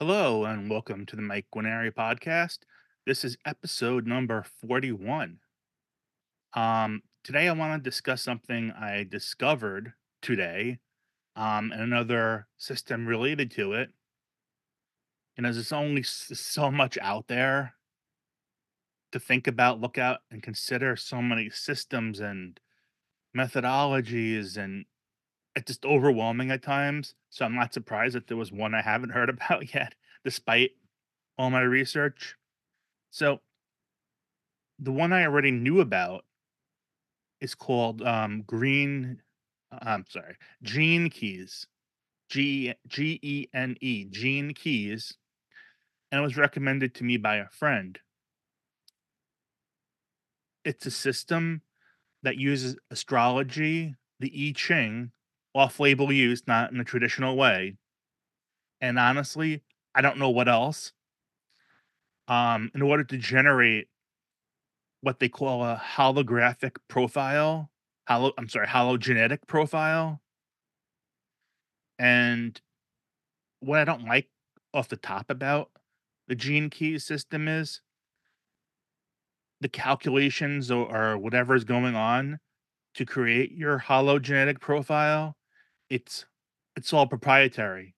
Hello and welcome to the Mike Guarneri podcast. This is episode number 41. Um, today I want to discuss something I discovered today, um, and another system related to it. And as there's only so much out there to think about, look out, and consider so many systems and methodologies, and it's just overwhelming at times. So I'm not surprised that there was one I haven't heard about yet, despite all my research. So the one I already knew about is called um, Green. uh, I'm sorry, Gene Keys. G G E N E Gene Keys, and it was recommended to me by a friend. It's a system that uses astrology, the I Ching, off-label use, not in a traditional way. And honestly, I don't know what else. Um, in order to generate what they call a holographic profile, I'm sorry, hologenetic profile, and what I don't like off the top about the gene key system is the calculations or, or whatever is going on to create your hologenetic profile. It's it's all proprietary.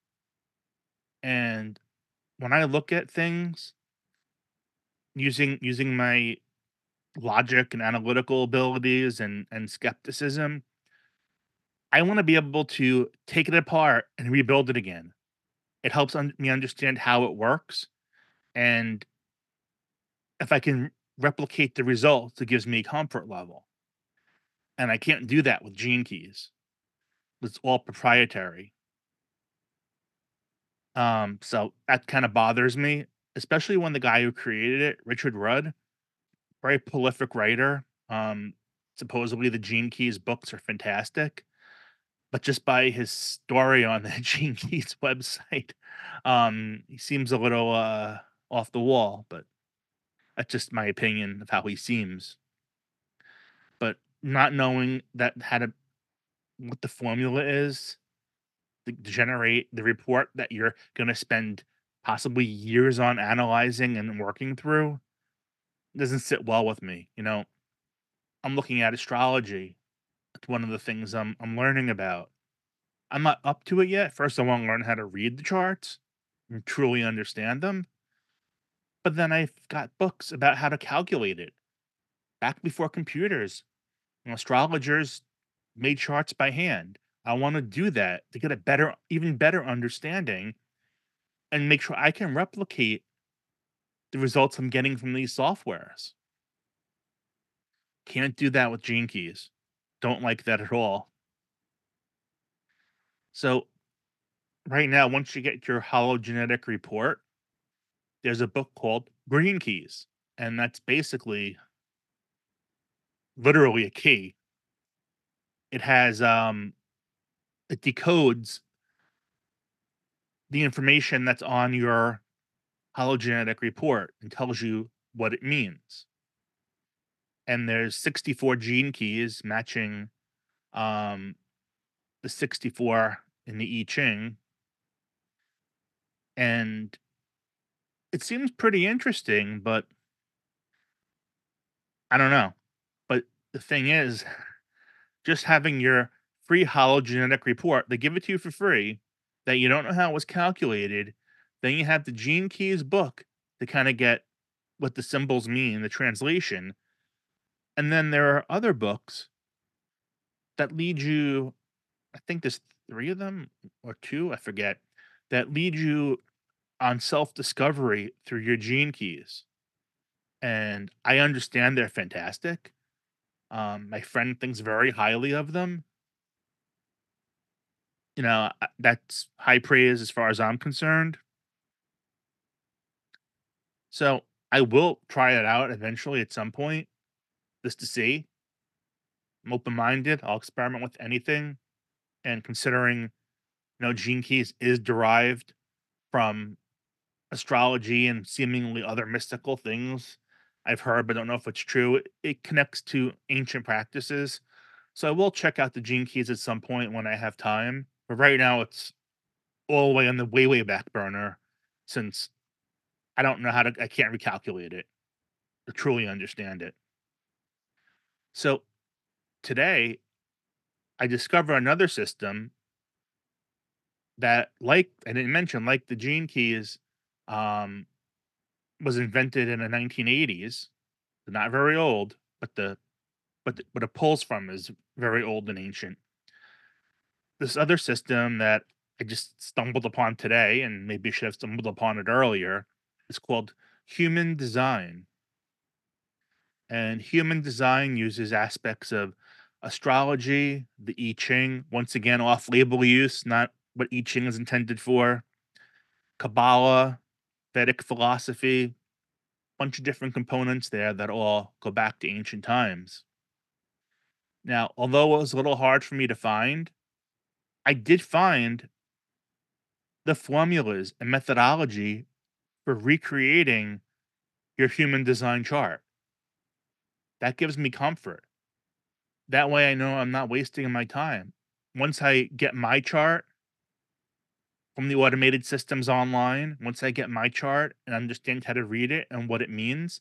And when I look at things using using my logic and analytical abilities and and skepticism, I want to be able to take it apart and rebuild it again. It helps un- me understand how it works and if I can replicate the results, it gives me comfort level. And I can't do that with gene keys. It's all proprietary. Um, so that kind of bothers me, especially when the guy who created it, Richard Rudd, very prolific writer. Um, supposedly the Gene Keys books are fantastic, but just by his story on the Gene Keys website, um, he seems a little uh off the wall, but that's just my opinion of how he seems. But not knowing that how to what the formula is to generate the report that you're going to spend possibly years on analyzing and working through doesn't sit well with me. You know, I'm looking at astrology. It's one of the things I'm I'm learning about. I'm not up to it yet. First, I want to learn how to read the charts and truly understand them. But then I've got books about how to calculate it. Back before computers, you know, astrologers made charts by hand. I want to do that to get a better, even better understanding and make sure I can replicate the results I'm getting from these softwares. Can't do that with Gene Keys. Don't like that at all. So right now, once you get your hologenetic report, there's a book called Green Keys, and that's basically literally a key. It has um it decodes the information that's on your hologenetic report and tells you what it means. And there's 64 gene keys matching um the 64 in the I Ching, and it seems pretty interesting, but I don't know. But the thing is, just having your free hologenetic report, they give it to you for free, that you don't know how it was calculated. Then you have the Gene Keys book to kind of get what the symbols mean, the translation. And then there are other books that lead you, I think there's three of them or two, I forget, that lead you on self discovery through your gene keys. And I understand they're fantastic. Um, my friend thinks very highly of them. You know, that's high praise as far as I'm concerned. So I will try it out eventually at some point just to see. I'm open minded. I'll experiment with anything. And considering, you know, Gene Keys is derived from astrology and seemingly other mystical things I've heard, but don't know if it's true. It, connects to ancient practices. So I will check out the Gene Keys at some point when I have time. But right now, it's all the way on the way, way back burner since I don't know how to I can't recalculate it or truly understand it. So today, I discover another system that, like I didn't mention, like the gene keys, um, was invented in the 1980s. They're not very old, but the but the, what it pulls from is very old and ancient. This other system that I just stumbled upon today, and maybe should have stumbled upon it earlier, is called human design. And human design uses aspects of astrology, the I Ching, once again, off label use, not what I Ching is intended for, Kabbalah, Vedic philosophy, bunch of different components there that all go back to ancient times. Now, although it was a little hard for me to find, I did find the formulas and methodology for recreating your human design chart. That gives me comfort. That way I know I'm not wasting my time. Once I get my chart from the automated systems online, once I get my chart and understand how to read it and what it means,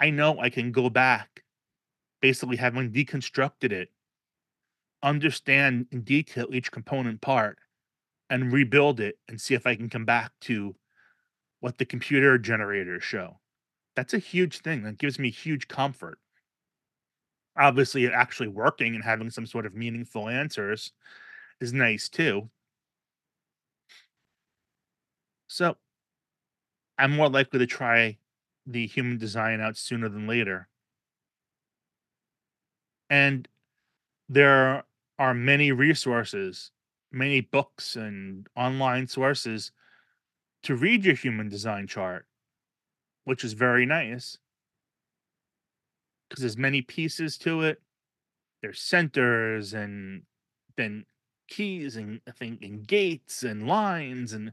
I know I can go back, basically having deconstructed it, understand in detail each component part, and rebuild it and see if I can come back to what the computer generators show. That's a huge thing. That gives me huge comfort. Obviously, actually working and having some sort of meaningful answers is nice too. So I'm more likely to try the human design out sooner than later. And there are many resources, many books and online sources to read your human design chart, which is very nice because there's many pieces to it. There's centers and then keys and I think and gates and lines and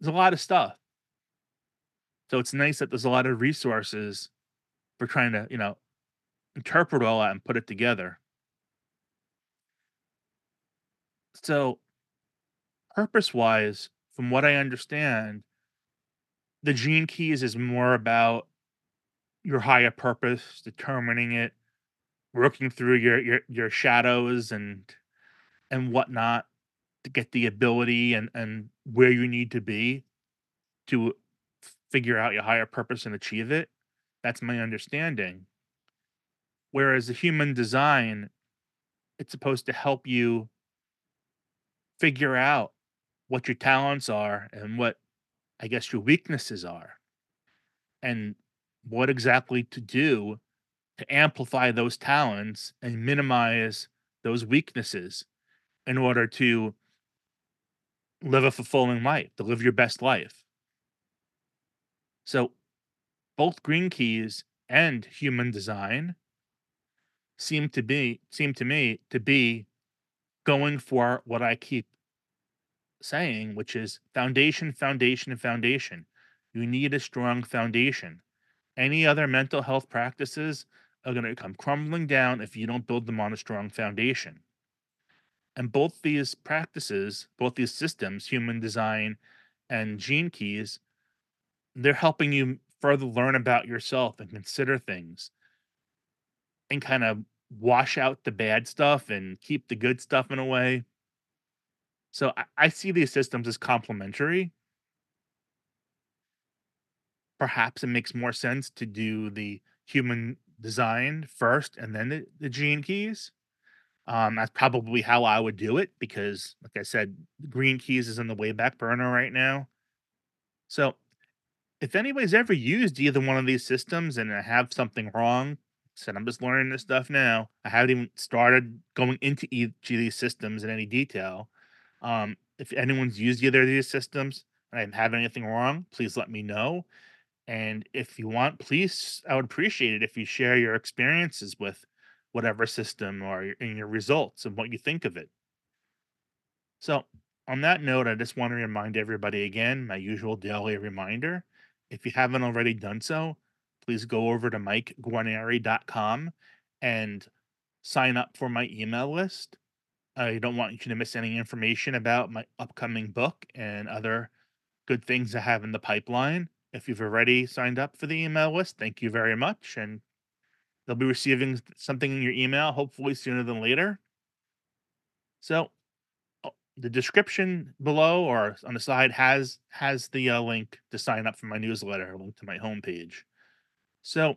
there's a lot of stuff. So it's nice that there's a lot of resources for trying to, you know, interpret all that and put it together. So purpose wise, from what I understand, the gene keys is more about your higher purpose, determining it, working through your your your shadows and and whatnot to get the ability and and where you need to be to figure out your higher purpose and achieve it. That's my understanding. Whereas the human design, it's supposed to help you figure out what your talents are and what I guess your weaknesses are and what exactly to do to amplify those talents and minimize those weaknesses in order to live a fulfilling life, to live your best life. So both green keys and human design seem to be seem to me to be going for what I keep saying, which is foundation, foundation, and foundation. You need a strong foundation. Any other mental health practices are going to come crumbling down if you don't build them on a strong foundation. And both these practices, both these systems, human design and gene keys, they're helping you further learn about yourself and consider things and kind of wash out the bad stuff and keep the good stuff in a way. So I, I see these systems as complementary. Perhaps it makes more sense to do the human design first and then the, the gene keys. Um, that's probably how I would do it because, like I said, green keys is in the way back burner right now. So if anybody's ever used either one of these systems and I have something wrong, said I'm just learning this stuff now. I haven't even started going into each of these systems in any detail. Um, if anyone's used either of these systems and I'm having anything wrong, please let me know. And if you want, please, I would appreciate it if you share your experiences with whatever system or in your results and what you think of it. So, on that note, I just want to remind everybody again my usual daily reminder. If you haven't already done so, please go over to mikeguarneri.com and sign up for my email list. I don't want you to miss any information about my upcoming book and other good things I have in the pipeline. If you've already signed up for the email list, thank you very much. And you'll be receiving something in your email, hopefully sooner than later. So oh, the description below or on the side has has the uh, link to sign up for my newsletter, link to my homepage. So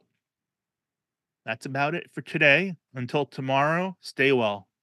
that's about it for today. Until tomorrow, stay well.